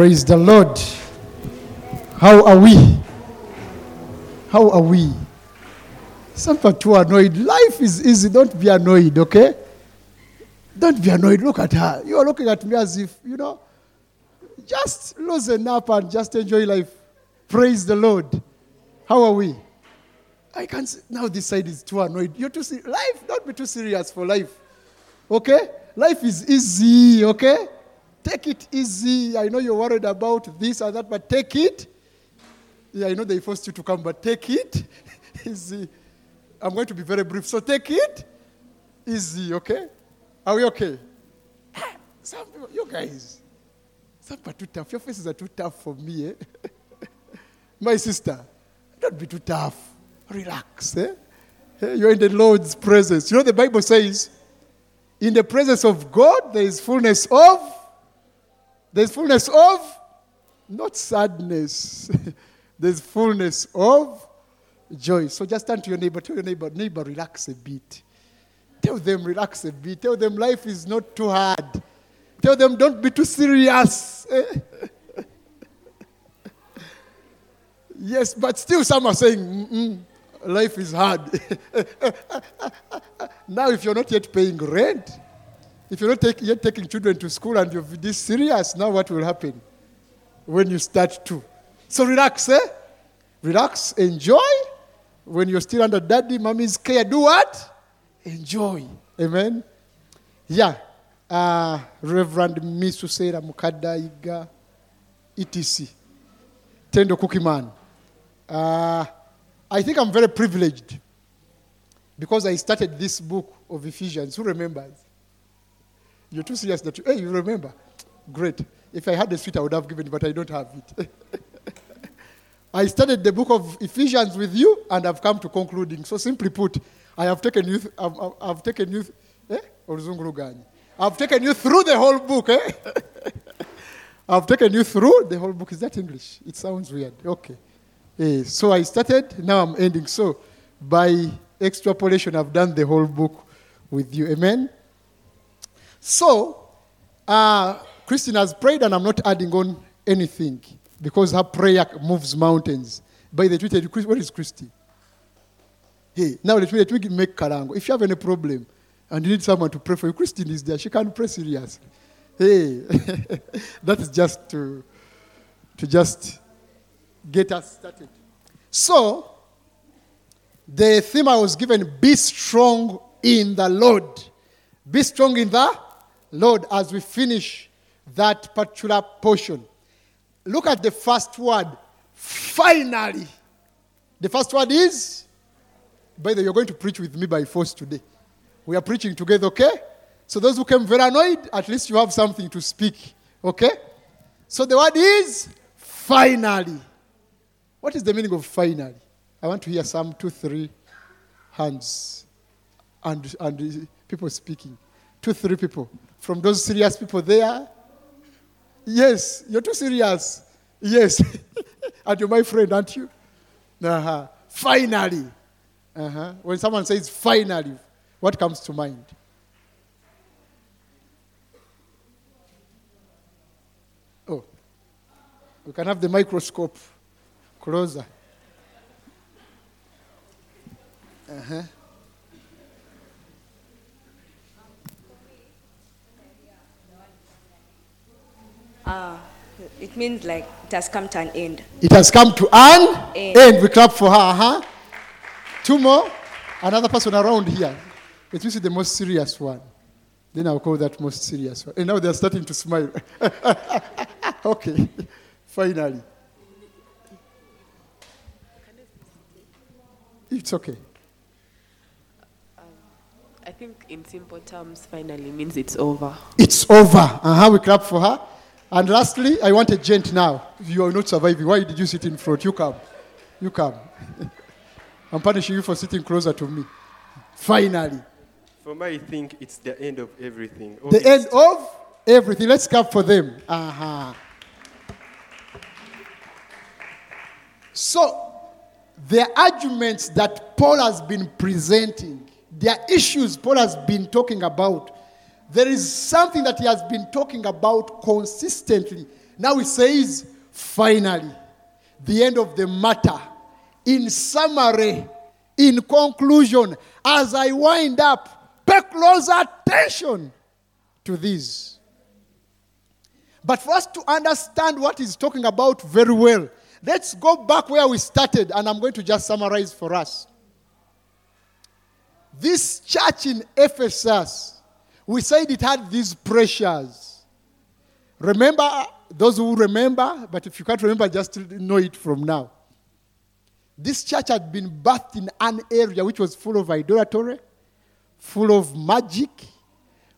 Praise the Lord. How are we? How are we? Some people are too annoyed. Life is easy. Don't be annoyed, okay? Don't be annoyed. Look at her. You are looking at me as if, you know, just loosen up and just enjoy life. Praise the Lord. How are we? I can't see. Now this side is too annoyed. You're too serious. Life, don't be too serious for life. Okay? Life is easy, okay? Take it easy. I know you're worried about this or that, but take it. Yeah, I know they forced you to come, but take it easy. I'm going to be very brief. So take it easy, okay? Are we okay? Some people, you guys, some are too tough. Your faces are too tough for me, eh? My sister, don't be too tough. Relax, eh? You're in the Lord's presence. You know, the Bible says, in the presence of God, there is fullness of, there's fullness of, not sadness. there's fullness of joy. So just turn to your neighbor, tell your neighbor, neighbor, relax a bit. Tell them, relax a bit. Tell them life is not too hard. Tell them, don't be too serious. yes, but still some are saying, "Mm-mm, life is hard. now, if you're not yet paying rent, if you're not take, yet taking children to school and you're this serious, now what will happen when you start to? So relax, eh? Relax, enjoy. When you're still under daddy, mommy's care, do what? Enjoy. Amen. Yeah. Uh, Reverend Misuseera Mukaddeayigga, etc. Tendo Cookie Man. Uh, I think I'm very privileged because I started this book of Ephesians. Who remembers? You're too serious that you, hey, you remember? Great. If I had the sweet, I would have given it, but I don't have it. I started the book of Ephesians with you, and I've come to concluding. So simply put, I have taken you, th- I've, I've, I've taken you, th- eh? I've taken you through the whole book, eh? I've taken you through the whole book. Is that English? It sounds weird. Okay. Eh, so I started, now I'm ending. So by extrapolation, I've done the whole book with you. Amen? So, uh, Christine has prayed, and I'm not adding on anything because her prayer moves mountains. By the Twitter, where is Christy? Hey, now let me, let me make Karango. If you have any problem and you need someone to pray for you, Christine is there. She can pray seriously. Hey, that is just to, to just get us started. So, the theme I was given be strong in the Lord. Be strong in the Lord as we finish that particular portion. Look at the first word. Finally. The first word is, by the way, you're going to preach with me by force today. We are preaching together, okay? So those who came very annoyed, at least you have something to speak, okay? So the word is finally. What is the meaning of finally? I want to hear some two, three hands and, and people speaking. Two, three people. From those serious people there. Yes, you're too serious. Yes. and you're my friend, aren't you? Uh-huh. Finally. Uh-huh. When someone says finally, what comes to mind? Oh. We can have the microscope closer. Uh-huh. Ah, it means like it has come to an end. It has come to an End. end. We clap for her. Huh? Two more. Another person around here. Let me see the most serious one. Then I'll call that most serious one. And now they're starting to smile. okay. Finally. It's okay. I think in simple terms, finally means it's over. It's over. Uh-huh. We clap for her. And lastly, I want a gent now. You are not surviving. Why did you sit in front? You come. You come. I'm punishing you for sitting closer to me. Finally. For me, I think it's the end of everything. The end of everything. Let's clap for them. Uh-huh. So, the arguments that Paul has been presenting, their issues Paul has been talking about, there is something that he has been talking about consistently. Now he says, finally, the end of the matter. In summary, in conclusion, as I wind up, pay close attention to this. But for us to understand what he's talking about very well, let's go back where we started, and I'm going to just summarize for us. This church in Ephesus, we said it had these pressures. Remember, those who remember, but if you can't remember, just know it from now. This church had been birthed in an area which was full of idolatry, full of magic,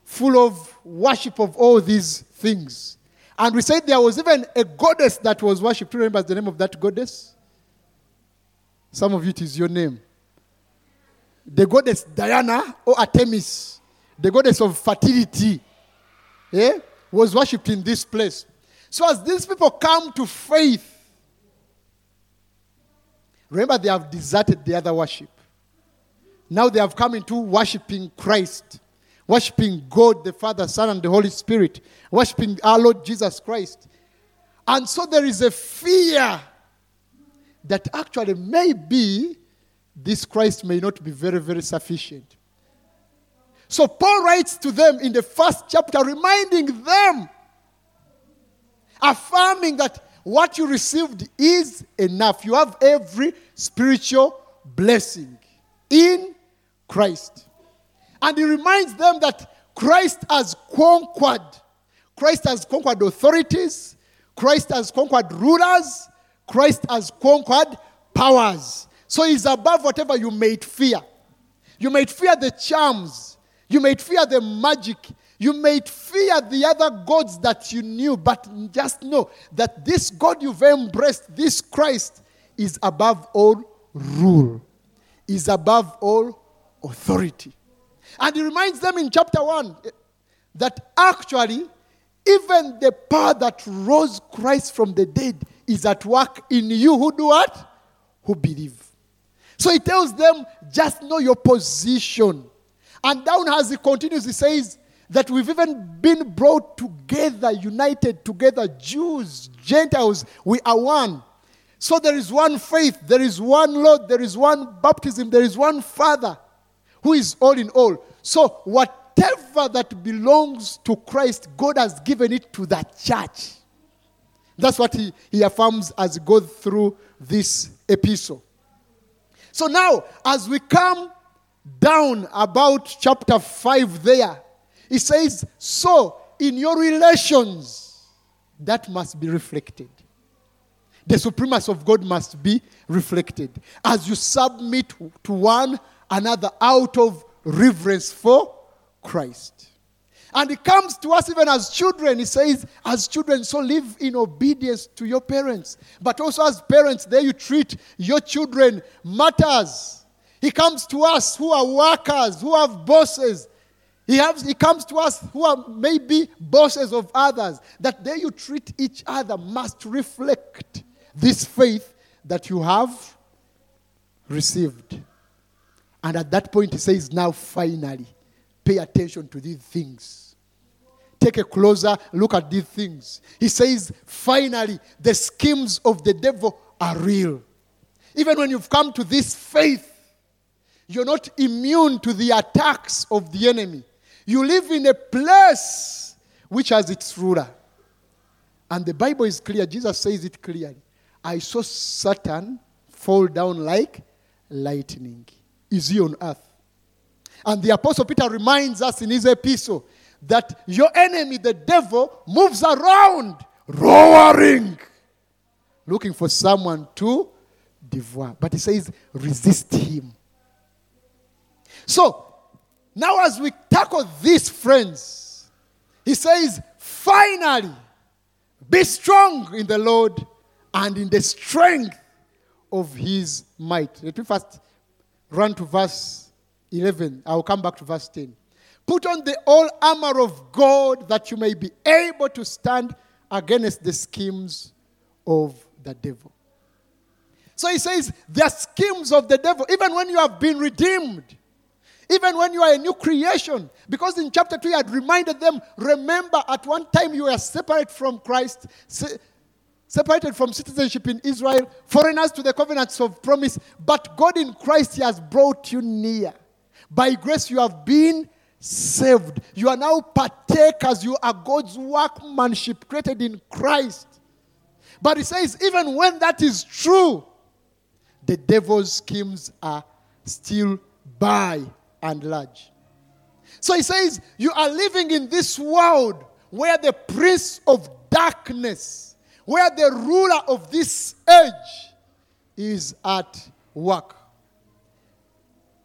full of worship of all these things. And we said there was even a goddess that was worshipped. Remember the name of that goddess? Some of it is your name. The goddess Diana or Artemis, the goddess of fertility, eh, was worshipped in this place. So as these people come to faith, remember they have deserted the other worship. Now they have come into worshiping Christ, worshiping God, the Father, Son, and the Holy Spirit, worshiping our Lord Jesus Christ. And so there is a fear that actually maybe this Christ may not be very, very sufficient. So Paul writes to them in the first chapter, reminding them, affirming that what you received is enough. You have every spiritual blessing in Christ. And he reminds them that Christ has conquered. Christ has conquered authorities. Christ has conquered rulers. Christ has conquered powers. So he's above whatever you might fear. You might fear the charms. You might fear the magic. You might fear the other gods that you knew, but just know that this God you've embraced, this Christ, is above all rule, is above all authority. And he reminds them in chapter 1 that actually, even the power that rose Christ from the dead is at work in you who do what? Who believe. So he tells them, just know your position. And down as he continues, he says that we've even been brought together, united together, Jews, Gentiles, we are one. So there is one faith, there is one Lord, there is one baptism, there is one Father who is all in all. So whatever that belongs to Christ, God has given it to that church. That's what he, he affirms as he goes through this epistle. So now, as we come down about chapter 5 there, it says, So in your relations, that must be reflected. The supremacy of God must be reflected as you submit to one another out of reverence for Christ. And it comes to us even as children. He says, as children, so live in obedience to your parents. But also as parents, there you treat your children matters. He comes to us who are workers, who have bosses. He, has, he comes to us who are maybe bosses of others. That there you treat each other must reflect this faith that you have received. And at that point, he says, now finally, pay attention to these things take a closer look at these things. He says, finally, the schemes of the devil are real. Even when you've come to this faith, you're not immune to the attacks of the enemy. You live in a place which has its ruler. And the Bible is clear. Jesus says it clearly. I saw Satan fall down like lightning. Is he on earth? And the Apostle Peter reminds us in his epistle that your enemy, the devil, moves around roaring, looking for someone to devour. But he says, resist him. So, now as we tackle these friends, he says, finally, be strong in the Lord and in the strength of his might. Let me first run to verse 11. I'll come back to verse 10. Put on the whole armor of God that you may be able to stand against the schemes of the devil. So he says, the schemes of the devil, even when you have been redeemed, Even when you are a new creation. Because in chapter 2, he had reminded them remember, at one time you were separate from Christ, se- separated from citizenship in Israel, foreigners to the covenants of promise. But God in Christ, He has brought you near. By grace, you have been saved. You are now partakers. You are God's workmanship created in Christ. But He says, even when that is true, the devil's schemes are still by and large. So he says, You are living in this world where the prince of darkness, where the ruler of this age is at work.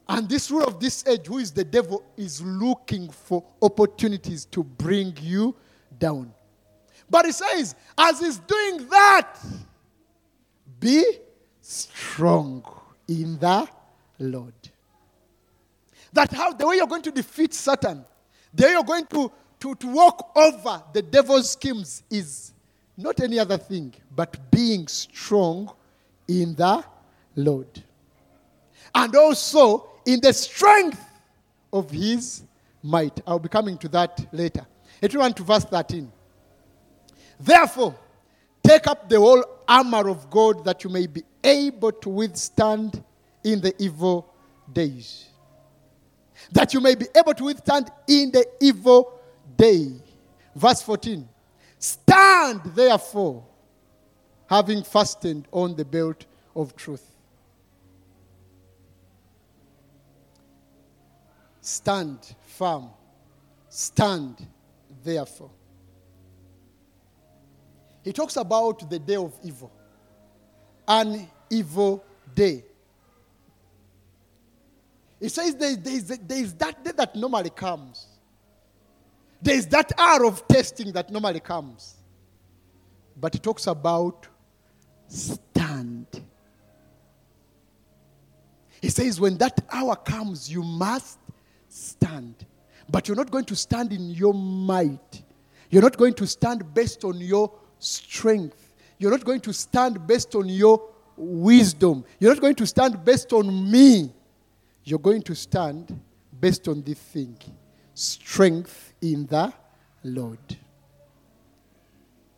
And this ruler of this age, who is the devil, is looking for opportunities to bring you down. But he says, as he's doing that, be strong in the Lord. That how the way you're going to defeat Satan, the way you're going to, to, to walk over the devil's schemes is not any other thing but being strong in the Lord. And also in the strength of his might. I'll be coming to that later. Run to verse 13. Therefore, take up the whole armor of God that you may be able to withstand in the evil days. That you may be able to withstand in the evil day. Verse 14. Stand therefore, having fastened on the belt of truth. Stand firm. Stand therefore. He talks about the day of evil. An evil day. He says there, is, there is that day that normally comes. There is that hour of testing that normally comes. But he talks about stand. He says, when that hour comes, you must stand. But you're not going to stand in your might. You're not going to stand based on your strength. You're not going to stand based on your wisdom. You're not going to stand based on me. You're going to stand based on this thing strength in the Lord.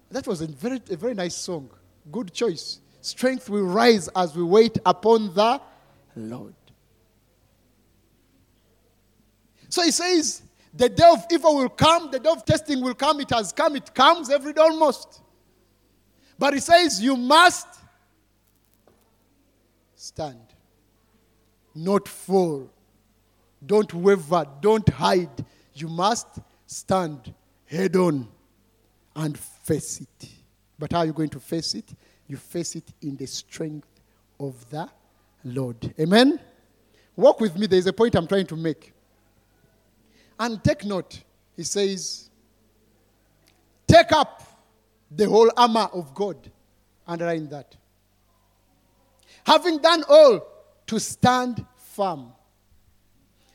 That was a very, a very nice song. Good choice. Strength will rise as we wait upon the Lord. So he says, the day of evil will come, the day of testing will come. It has come, it comes every day almost. But he says, you must stand, not fall. Don't waver, don't hide. You must stand head on and face it. But how are you going to face it? You face it in the strength of the Lord. Amen? Walk with me. There is a point I'm trying to make. And take note. He says, Take up the whole armor of God. Underline that. Having done all, to stand firm.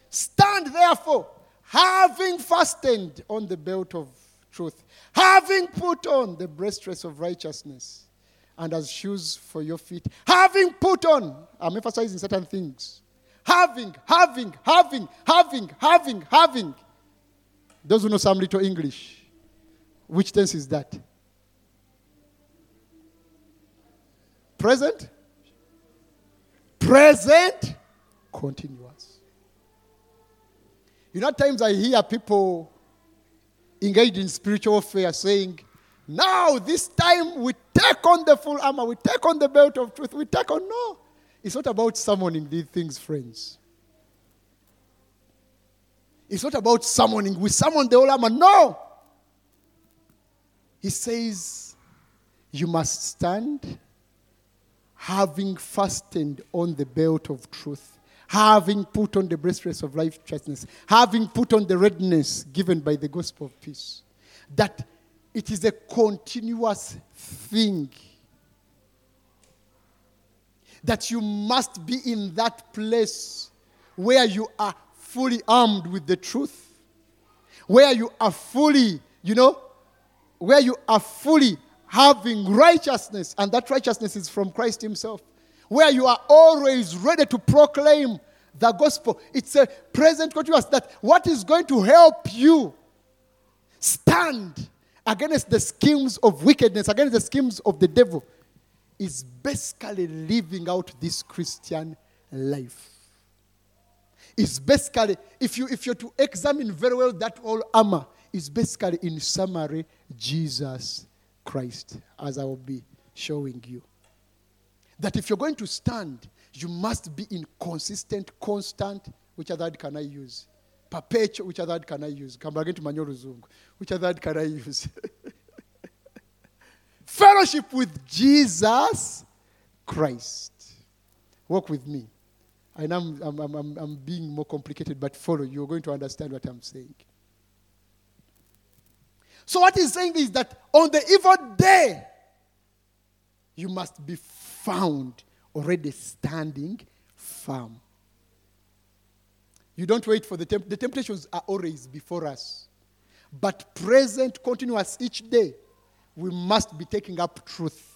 Stand therefore, having fastened on the belt of truth, having put on the breastplate of righteousness, and as shoes for your feet, having put on, I'm emphasizing certain things. Having, having, having, having, having, having. Those who know some little English, which tense is that? Present? Present? Continuous. You know, times I hear people engaged in spiritual warfare saying, now, this time we take on the full armor, we take on the belt of truth, we take on. No. It's not about summoning these things, friends. It's not about summoning. We summon the whole armor. No. He says, You must stand having fastened on the belt of truth, having put on the breastplate of righteousness, having put on the readiness given by the gospel of peace. That it is a continuous thing. That you must be in that place where you are fully armed with the truth, where you are fully, you know, where you are fully having righteousness, and that righteousness is from Christ Himself, where you are always ready to proclaim the gospel. It's a present continuous that what is going to help you stand against the schemes of wickedness, against the schemes of the devil, is basically living out this Christian life. It's basically, if, you, if you're to examine very well that whole armor, is basically, in summary, Jesus Christ, as I will be showing you. That if you're going to stand, you must be in consistent, constant, which other word can I use? Perpetual, which other word can I use? Into Manyoruzungu. Which other word can I use? Fellowship with Jesus Christ. Walk with me. I know I'm, I'm, I'm, I'm being more complicated, but follow. You're going to understand what I'm saying. So, what he's saying is that on the evil day, you must be found already standing firm. You don't wait for the temp- the temptations are always before us. But present, continuous each day, we must be taking up truth.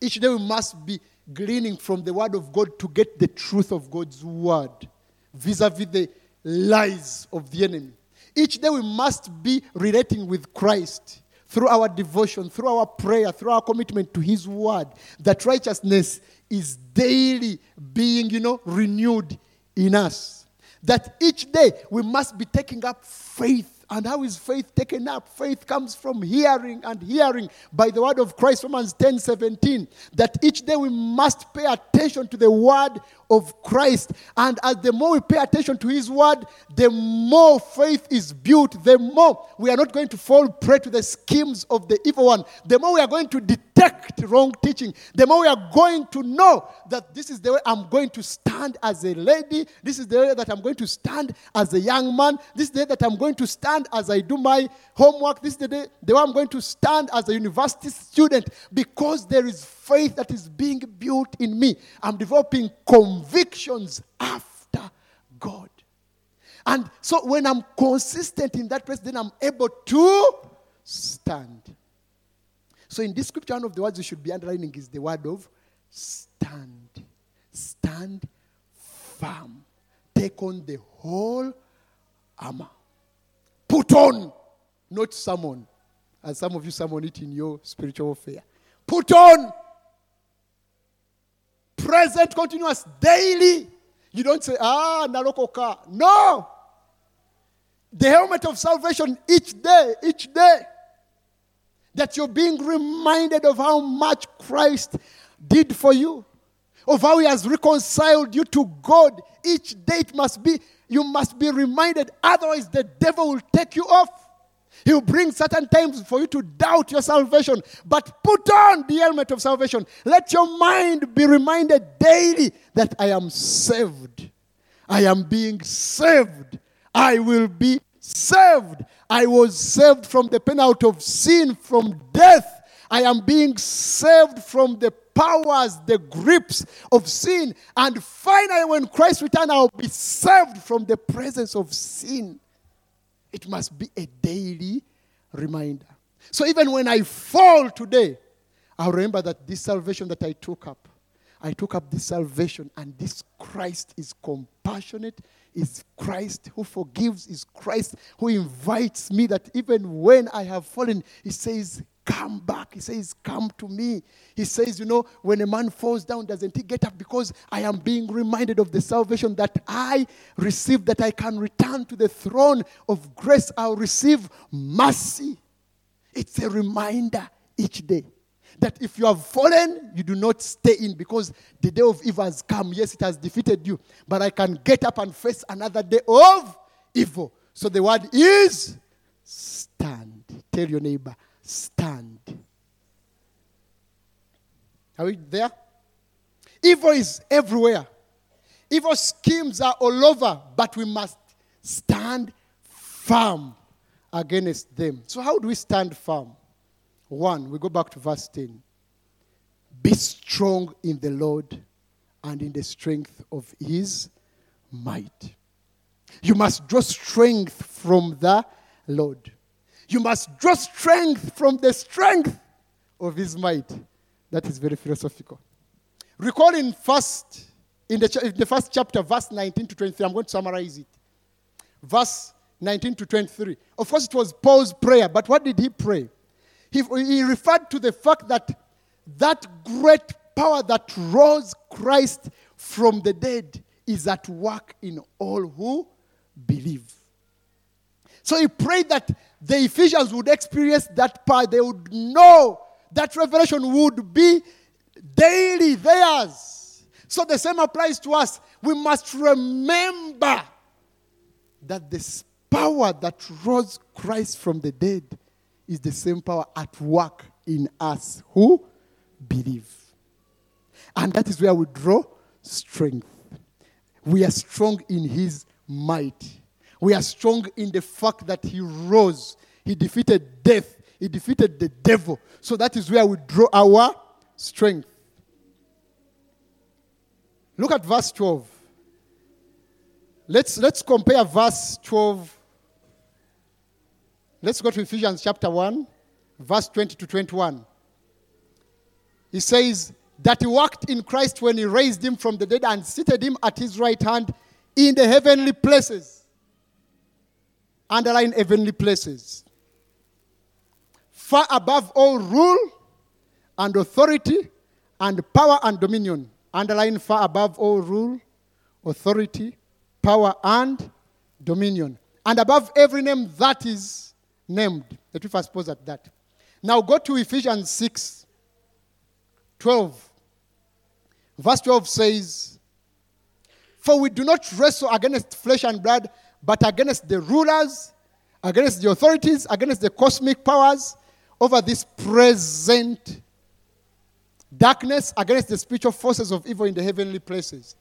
Each day we must be gleaning from the word of God to get the truth of God's word vis-a-vis the lies of the enemy. Each day we must be relating with Christ through our devotion, through our prayer, through our commitment to His Word. That righteousness is daily being, you know, renewed in us. That each day we must be taking up faith. And how is faith taken up? Faith comes from hearing and hearing by the word of Christ, Romans 10 17. That each day we must pay attention to the word of Christ. And as the more we pay attention to his word, the more faith is built, the more we are not going to fall prey to the schemes of the evil one, the more we are going to detect wrong teaching, the more we are going to know that this is the way I'm going to stand as a lady, this is the way that I'm going to stand as a young man, this is the way that I'm going to stand as I do my homework, this is the, day, the way I'm going to stand as a university student because there is faith that is being built in me. I'm developing convictions after God. And so when I'm consistent in that place, then I'm able to stand. So in this scripture, one of the words you should be underlining is the word of stand. Stand firm. Take on the whole armor. Put on, not summon. As some of you summon it in your spiritual warfare. Put on present, continuous, daily. You don't say, ah, narokoka. No. The helmet of salvation each day, each day. That you're being reminded of how much Christ did for you, of how He has reconciled you to God. Each day it must be, you must be reminded, otherwise, the devil will take you off. He'll bring certain times for you to doubt your salvation. But put on the helmet of salvation. Let your mind be reminded daily that I am saved. I am being saved. I will be saved. I was saved from the penalty of sin, from death. I am being saved from the powers, the grips of sin. And finally, when Christ returns, I'll be saved from the presence of sin. It must be a daily reminder. So even when I fall today, I'll remember that this salvation that I took up, I took up this salvation, and this Christ is compassionate, is Christ who forgives, is Christ who invites me that even when I have fallen, He says, Come back. He says, Come to me. He says, You know, when a man falls down, doesn't he get up? Because I am being reminded of the salvation that I received, that I can return to the throne of grace. I'll receive mercy. It's a reminder each day that if you have fallen, you do not stay in because the day of evil has come. Yes, it has defeated you, but I can get up and face another day of evil. So the word is stand. Tell your neighbor, stand. Are we there? Evil is everywhere. Evil schemes are all over, but we must stand firm against them. So, how do we stand firm? One, we go back to verse 10. Be strong in the Lord and in the strength of his might. You must draw strength from the Lord. You must draw strength from the strength of his might. That is very philosophical. Recall in First in the, in the first chapter, verse 19 to 23. I'm going to summarize it. Verse 19 to 23. Of course, it was Paul's prayer, but what did he pray? He, he referred to the fact that that great power that rose Christ from the dead is at work in all who believe. So he prayed that the Ephesians would experience that power. They would know that revelation would be daily theirs. So the same applies to us. We must remember that this power that rose Christ from the dead is the same power at work in us who believe. And that is where we draw strength. We are strong in his might. We are strong in the fact that he rose, he defeated death, he defeated the devil. So that is where we draw our strength. Look at verse 12. Let's, let's compare verse 12. Let's go to Ephesians chapter 1, verse 20 to 21. He says, That he worked in Christ when he raised him from the dead and seated him at his right hand in the heavenly places. Underline heavenly places. Far above all rule and authority and power and dominion. Underline far above all rule, authority, power, and dominion. And above every name that is named. Let me first pause at that. Now go to Ephesians 6 12. Verse 12 says, For we do not wrestle against flesh and blood, but against the rulers, against the authorities, against the cosmic powers over this present darkness, against the spiritual forces of evil in the heavenly places.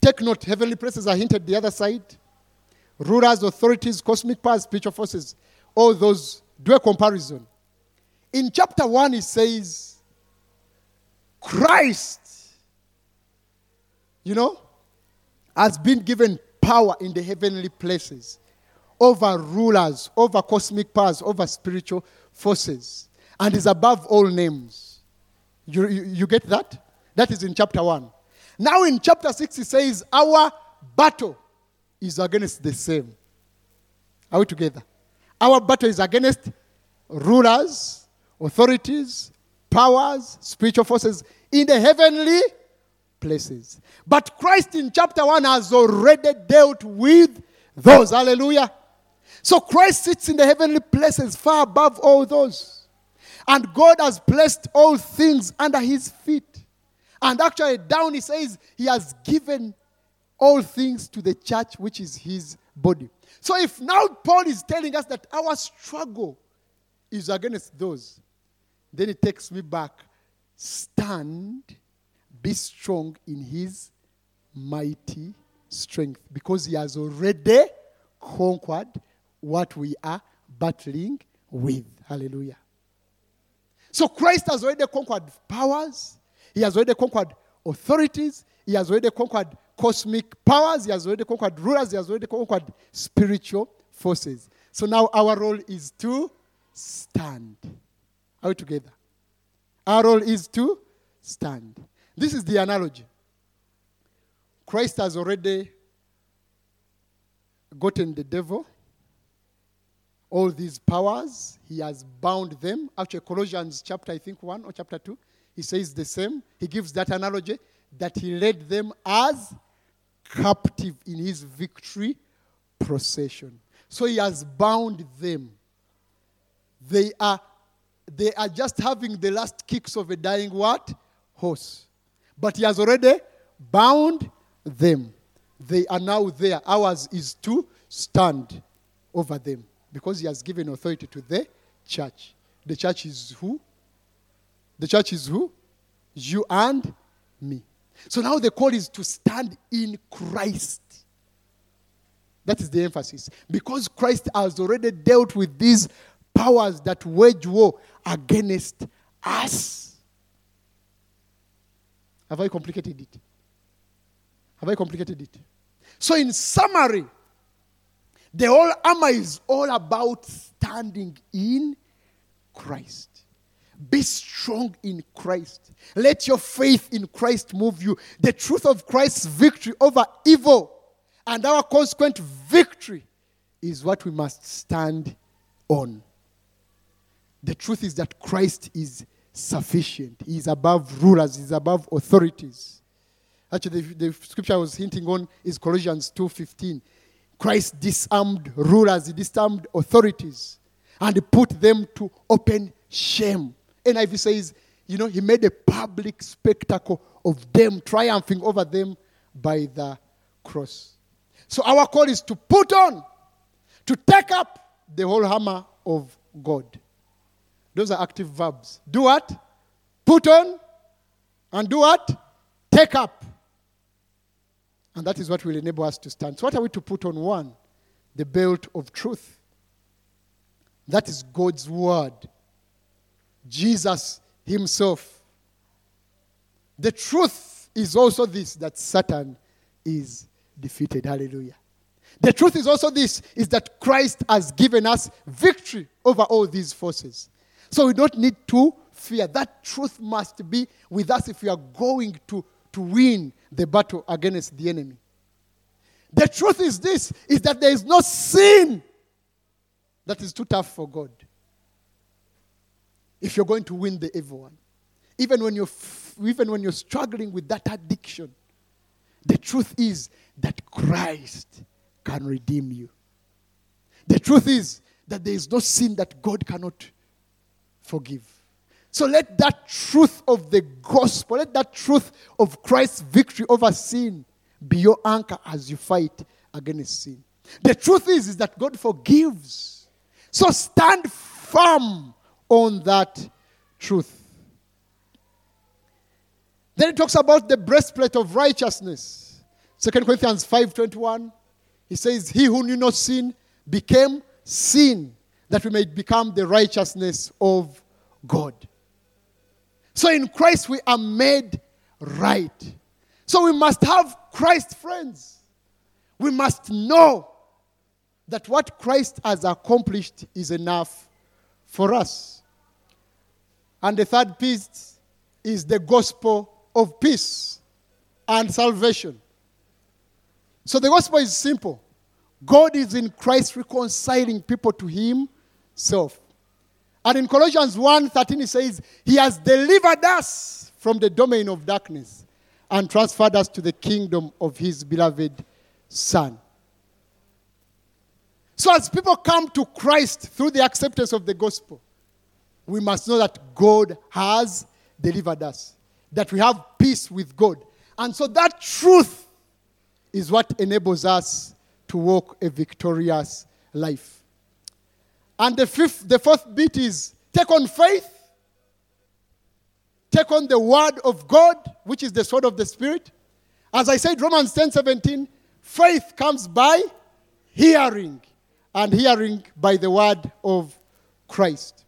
Take note, heavenly places are hinted the other side. Rulers, authorities, cosmic powers, spiritual forces, all those do a comparison. In chapter 1, it says, Christ, you know, has been given power in the heavenly places over rulers, over cosmic powers, over spiritual forces, and is above all names. You, you, you get that? That is in chapter 1. Now in chapter 6, it says, Our battle is against the same. Are we together? Our battle is against rulers, authorities, powers, spiritual forces in the heavenly places. But Christ in chapter 1 has already dealt with those. Hallelujah. So Christ sits in the heavenly places far above all those. And God has placed all things under his feet. And actually, down he says, He has given all things to the church, which is his body. So if now Paul is telling us that our struggle is against those, then it takes me back. Stand, be strong in his mighty strength, because he has already conquered what we are battling with. Hallelujah. So Christ has already conquered powers, he has already conquered authorities, he has already conquered cosmic powers, he has already conquered rulers, he has already conquered spiritual forces. So now our role is to stand. Are we together? Our role is to stand. This is the analogy. Christ has already gotten the devil, all these powers, he has bound them. Actually, Colossians chapter, I think, 1 or chapter 2, he says the same. He gives that analogy that he led them as captive in his victory procession. So he has bound them. They are, they are just having the last kicks of a dying what? Horse. But he has already bound them. They are now there. Ours is to stand over them because he has given authority to the church. The church is who? The church is who? You and me. So now the call is to stand in Christ. That is the emphasis. Because Christ has already dealt with these powers that wage war against us. Have I complicated it? Have I complicated it? So, in summary, the whole armor is all about standing in Christ. Be strong in Christ. Let your faith in Christ move you. The truth of Christ's victory over evil and our consequent victory is what we must stand on. The truth is that Christ is sufficient. He is above rulers, he is above authorities. Actually, the, the scripture I was hinting on is Colossians 2:15. Christ disarmed rulers, he disarmed authorities, and put them to open shame. NIV says, you know, he made a public spectacle of them, triumphing over them by the cross. So our call is to put on, to take up the whole armor of God. Those are active verbs. Do what? Put on and do what? Take up. And that is what will enable us to stand. So, what are we to put on? One, the belt of truth. That is God's word. Jesus himself. The truth is also this that Satan is defeated. Hallelujah. The truth is also this is that Christ has given us victory over all these forces. So we don't need to fear. That truth must be with us if we are going to, to win the battle against the enemy. The truth is this is that there is no sin that is too tough for God. If you're going to win the evil one. Even when you're even when you're struggling with that addiction, the truth is that Christ can redeem you. The truth is that there is no sin that God cannot forgive. So let that truth of the gospel, let that truth of Christ's victory over sin be your anchor as you fight against sin. The truth is, is that God forgives. So stand firm on that truth. Then it talks about the breastplate of righteousness. 2 Corinthians 5:21. He says, He who knew no sin became sin that we may become the righteousness of God. So in Christ we are made right. So we must have Christ friends. We must know that what Christ has accomplished is enough for us. And the third piece is the gospel of peace and salvation. So the gospel is simple. God is in Christ reconciling people to himself. And in Colossians 1:13 it says, He has delivered us from the domain of darkness and transferred us to the kingdom of his beloved Son. So as people come to Christ through the acceptance of the gospel, we must know that God has delivered us, that we have peace with God. And so that truth is what enables us to walk a victorious life. And the fifth, the fourth bit is take on faith, take on the word of God, which is the sword of the Spirit. As I said, Romans 10 17, faith comes by hearing, and hearing by the word of Christ.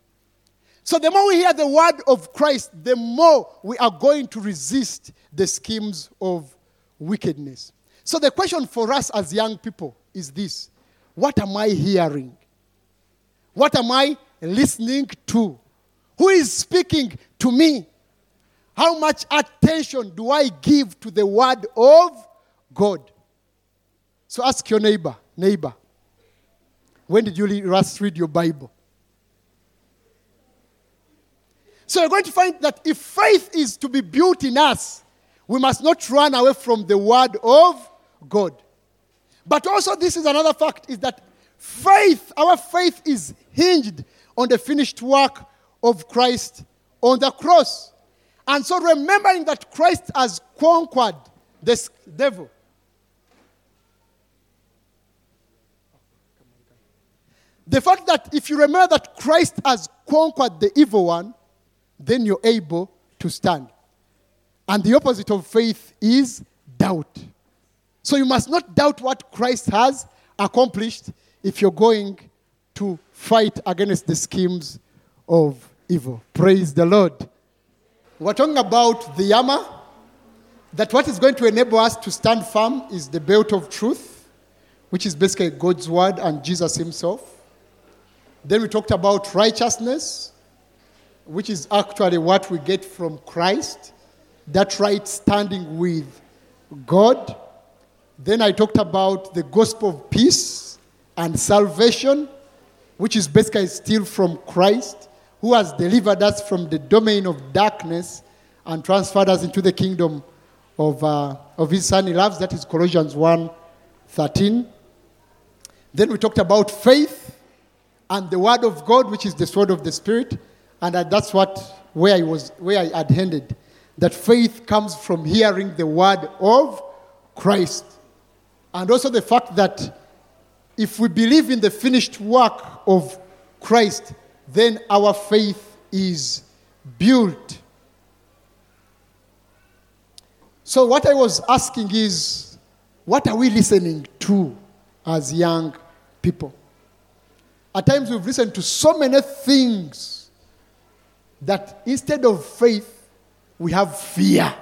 So, the more we hear the word of Christ, the more we are going to resist the schemes of wickedness. So, the question for us as young people is this What am I hearing? What am I listening to? Who is speaking to me? How much attention do I give to the word of God? So, ask your neighbor, neighbor, when did you last read your Bible? So you're going to find that if faith is to be built in us, we must not run away from the word of God. But also, this is another fact is that faith, our faith is hinged on the finished work of Christ on the cross. And so, remembering that Christ has conquered the devil. The fact that if you remember that Christ has conquered the evil one, then you're able to stand. And the opposite of faith is doubt. So you must not doubt what Christ has accomplished if you're going to fight against the schemes of evil. Praise the Lord. We're talking about the armor. That what is going to enable us to stand firm is the belt of truth, which is basically God's word and Jesus Himself. Then we talked about righteousness, which is actually what we get from Christ, that right standing with God. Then I talked about the gospel of peace and salvation, which is basically still from Christ, who has delivered us from the domain of darkness and transferred us into the kingdom of, uh, of his son he loves. That is Colossians 1 13. Then we talked about faith and the word of God, which is the sword of the spirit, and that- that's what where I was where I had ended. That faith comes from hearing the word of Christ, and also the fact that if we believe in the finished work of Christ, then our faith is built. So, what I was asking is, what are we listening to as young people? At times, we've listened to so many things that instead of faith, we have fear.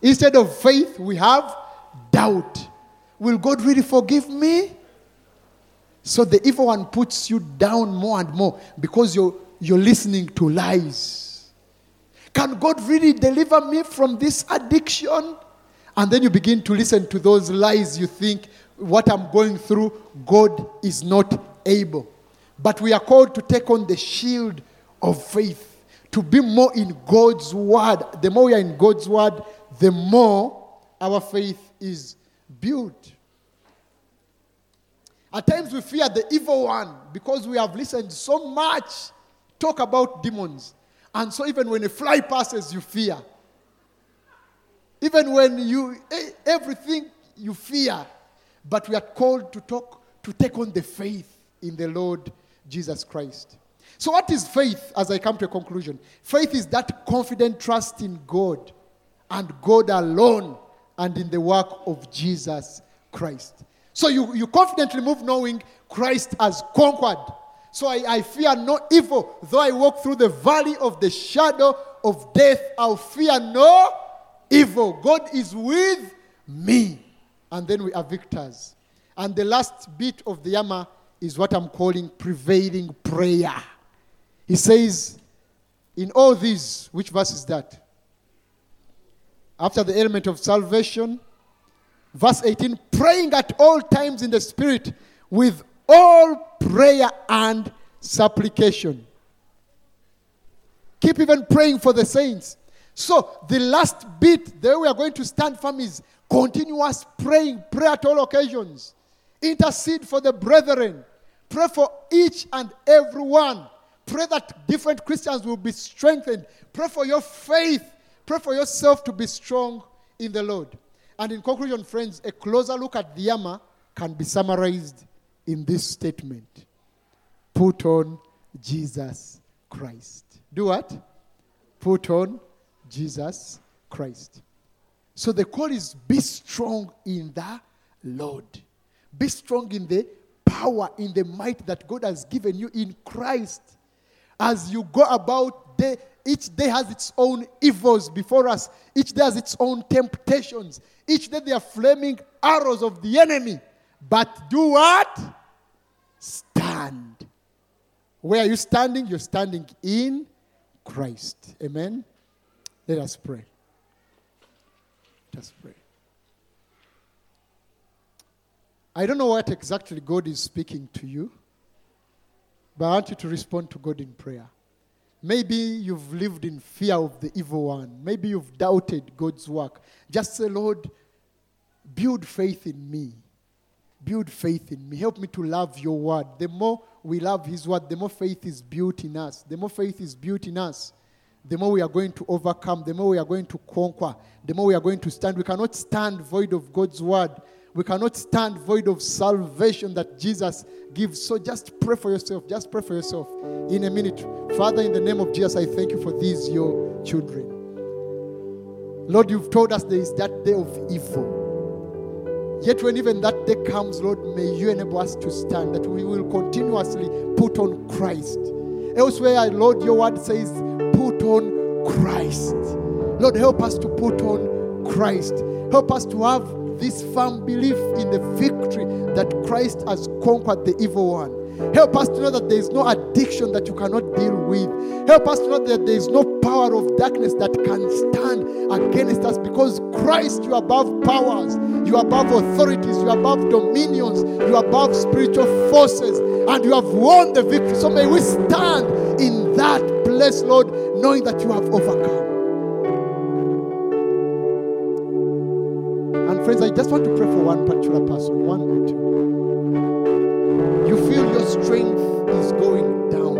Instead of faith, we have doubt. Will God really forgive me? So the evil one puts you down more and more because you're, you're listening to lies. Can God really deliver me from this addiction? And then you begin to listen to those lies. You think, what I'm going through, God is not able. But we are called to take on the shield of faith, to be more in God's word. The more we are in God's word, the more our faith is built. At times we fear the evil one because we have listened so much talk about demons. And so even when a fly passes, you fear. Even when you everything you fear. But we are called to talk to take on the faith in the Lord Jesus Christ. So what is faith as I come to a conclusion? Faith is that confident trust in God and God alone and in the work of Jesus Christ. So you, you confidently move knowing Christ has conquered. So I, I fear no evil. Though I walk through the valley of the shadow of death, I'll fear no evil. God is with me. And then we are victors. And the last bit of the armor is what I'm calling prevailing prayer. He says, in all these, which verse is that? After the element of salvation, verse 18 praying at all times in the spirit with all prayer and supplication. Keep even praying for the saints. So the last bit there we are going to stand firm is continuous praying pray at all occasions. Intercede for the brethren. Pray for each and every one pray that different christians will be strengthened pray for your faith pray for yourself to be strong in the lord and in conclusion, friends, a closer look at the armor can be summarized in this statement Put on Jesus Christ. Do what? Put on Jesus Christ. So the call is be strong in the Lord. Be strong in the power, in the might that God has given you in Christ. As you go about day, each day has its own evils before us. Each day has its own temptations. Each day there are flaming arrows of the enemy. But do what? Stand. Where are you standing? You're standing in Christ. Amen. Let us pray. Let us pray. I don't know what exactly God is speaking to you, but I want you to respond to God in prayer. Maybe you've lived in fear of the evil one. Maybe you've doubted God's work. Just say, Lord, build faith in me. Build faith in me. Help me to love your word. The more we love his word, the more faith is built in us. The more faith is built in us, the more we are going to overcome, the more we are going to conquer, the more we are going to stand. We cannot stand void of God's word. We cannot stand void of salvation that Jesus gives. So just pray for yourself. Just pray for yourself in a minute. Father, in the name of Jesus, I thank you for these, your children. Lord, you've told us there is that day of evil. Yet, when even that day comes, Lord, may you enable us to stand, that we will continuously put on Christ. Elsewhere, Lord, your word says, put on Christ. Lord, help us to put on Christ. Help us to have this firm belief in the victory that Christ has conquered the evil one. Help us to know that there is no addiction that you cannot deal with. Help us to know that there is no power of darkness that can stand against us because Christ, you are above powers, you are above authorities, you are above dominions, you are above spiritual forces, and you have won the victory. So may we stand in that place, Lord, knowing that you have overcome. Friends, I just want to pray for one particular person, one or two. You feel your strength is going down.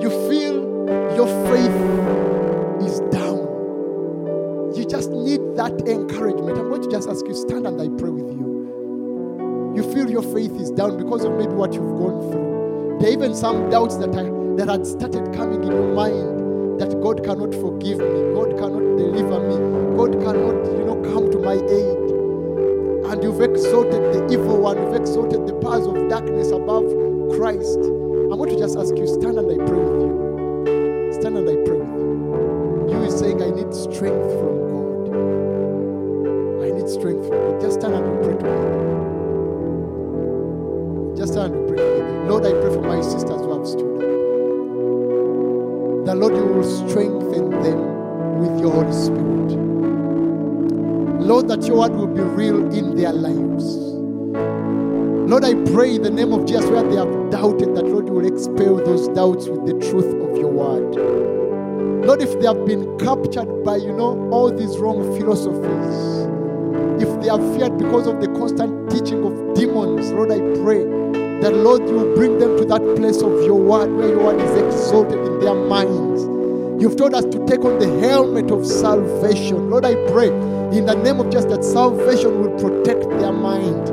You feel your faith is down. You just need that encouragement. I'm going to just ask you, stand and I pray with you. You feel your faith is down because of maybe what you've gone through. There are even some doubts that, I, that had started coming in your mind that God cannot forgive me, God cannot deliver me, God cannot, you know, come to my aid and you've exalted the evil one, you've exalted the powers of darkness above Christ. I want to just ask you, stand and I pray with you. Stand and I pray with you. You is saying, I need strength from God. I need strength from God. Just stand and pray pray together. Just stand and pray. Lord, I pray for my sisters who have stood up. The Lord, you will strengthen them with your Holy Spirit. Lord, that your word will be real in their lives. Lord, I pray in the name of Jesus where they have doubted that, Lord, you will expel those doubts with the truth of your word. Lord, if they have been captured by, you know, all these wrong philosophies, if they are feared because of the constant teaching of demons, Lord, I pray that, Lord, you will bring them to that place of your word where your word is exalted in their minds. You've told us to take on the helmet of salvation. Lord, I pray in the name of Jesus that salvation will protect their mind,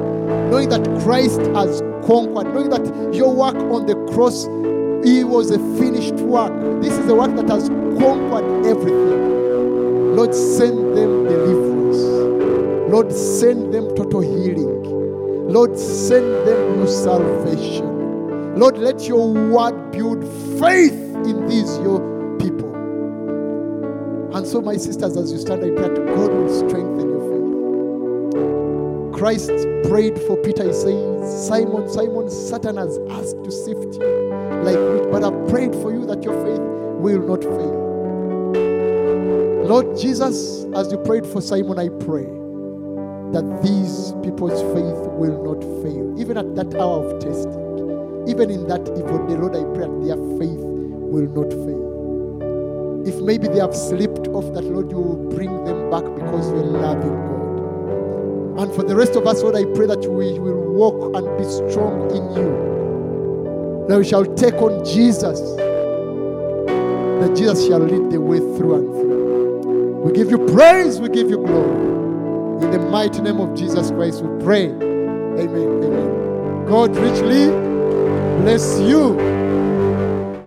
knowing that Christ has conquered, knowing that your work on the cross it was a finished work. This is a work that has conquered everything. Lord, send them deliverance. Lord, send them total healing. Lord, send them new salvation. Lord, let your word build faith in these your. And so, my sisters, as you stand, I pray that God will strengthen your faith. Christ prayed for Peter. He says, Simon, Simon, Satan has asked to sift you like wheat, but I've prayed for you that your faith will not fail. Lord Jesus, as you prayed for Simon, I pray that these people's faith will not fail. Even at that hour of testing, even in that evil day, Lord, I pray that their faith will not fail. If maybe they have slipped off that, Lord, you will bring them back because you're loving God. And for the rest of us, Lord, I pray that we will walk and be strong in you. That we shall take on Jesus. That Jesus shall lead the way through and through. We give you praise, we give you glory. In the mighty name of Jesus Christ, we pray. Amen. Amen. God richly bless you.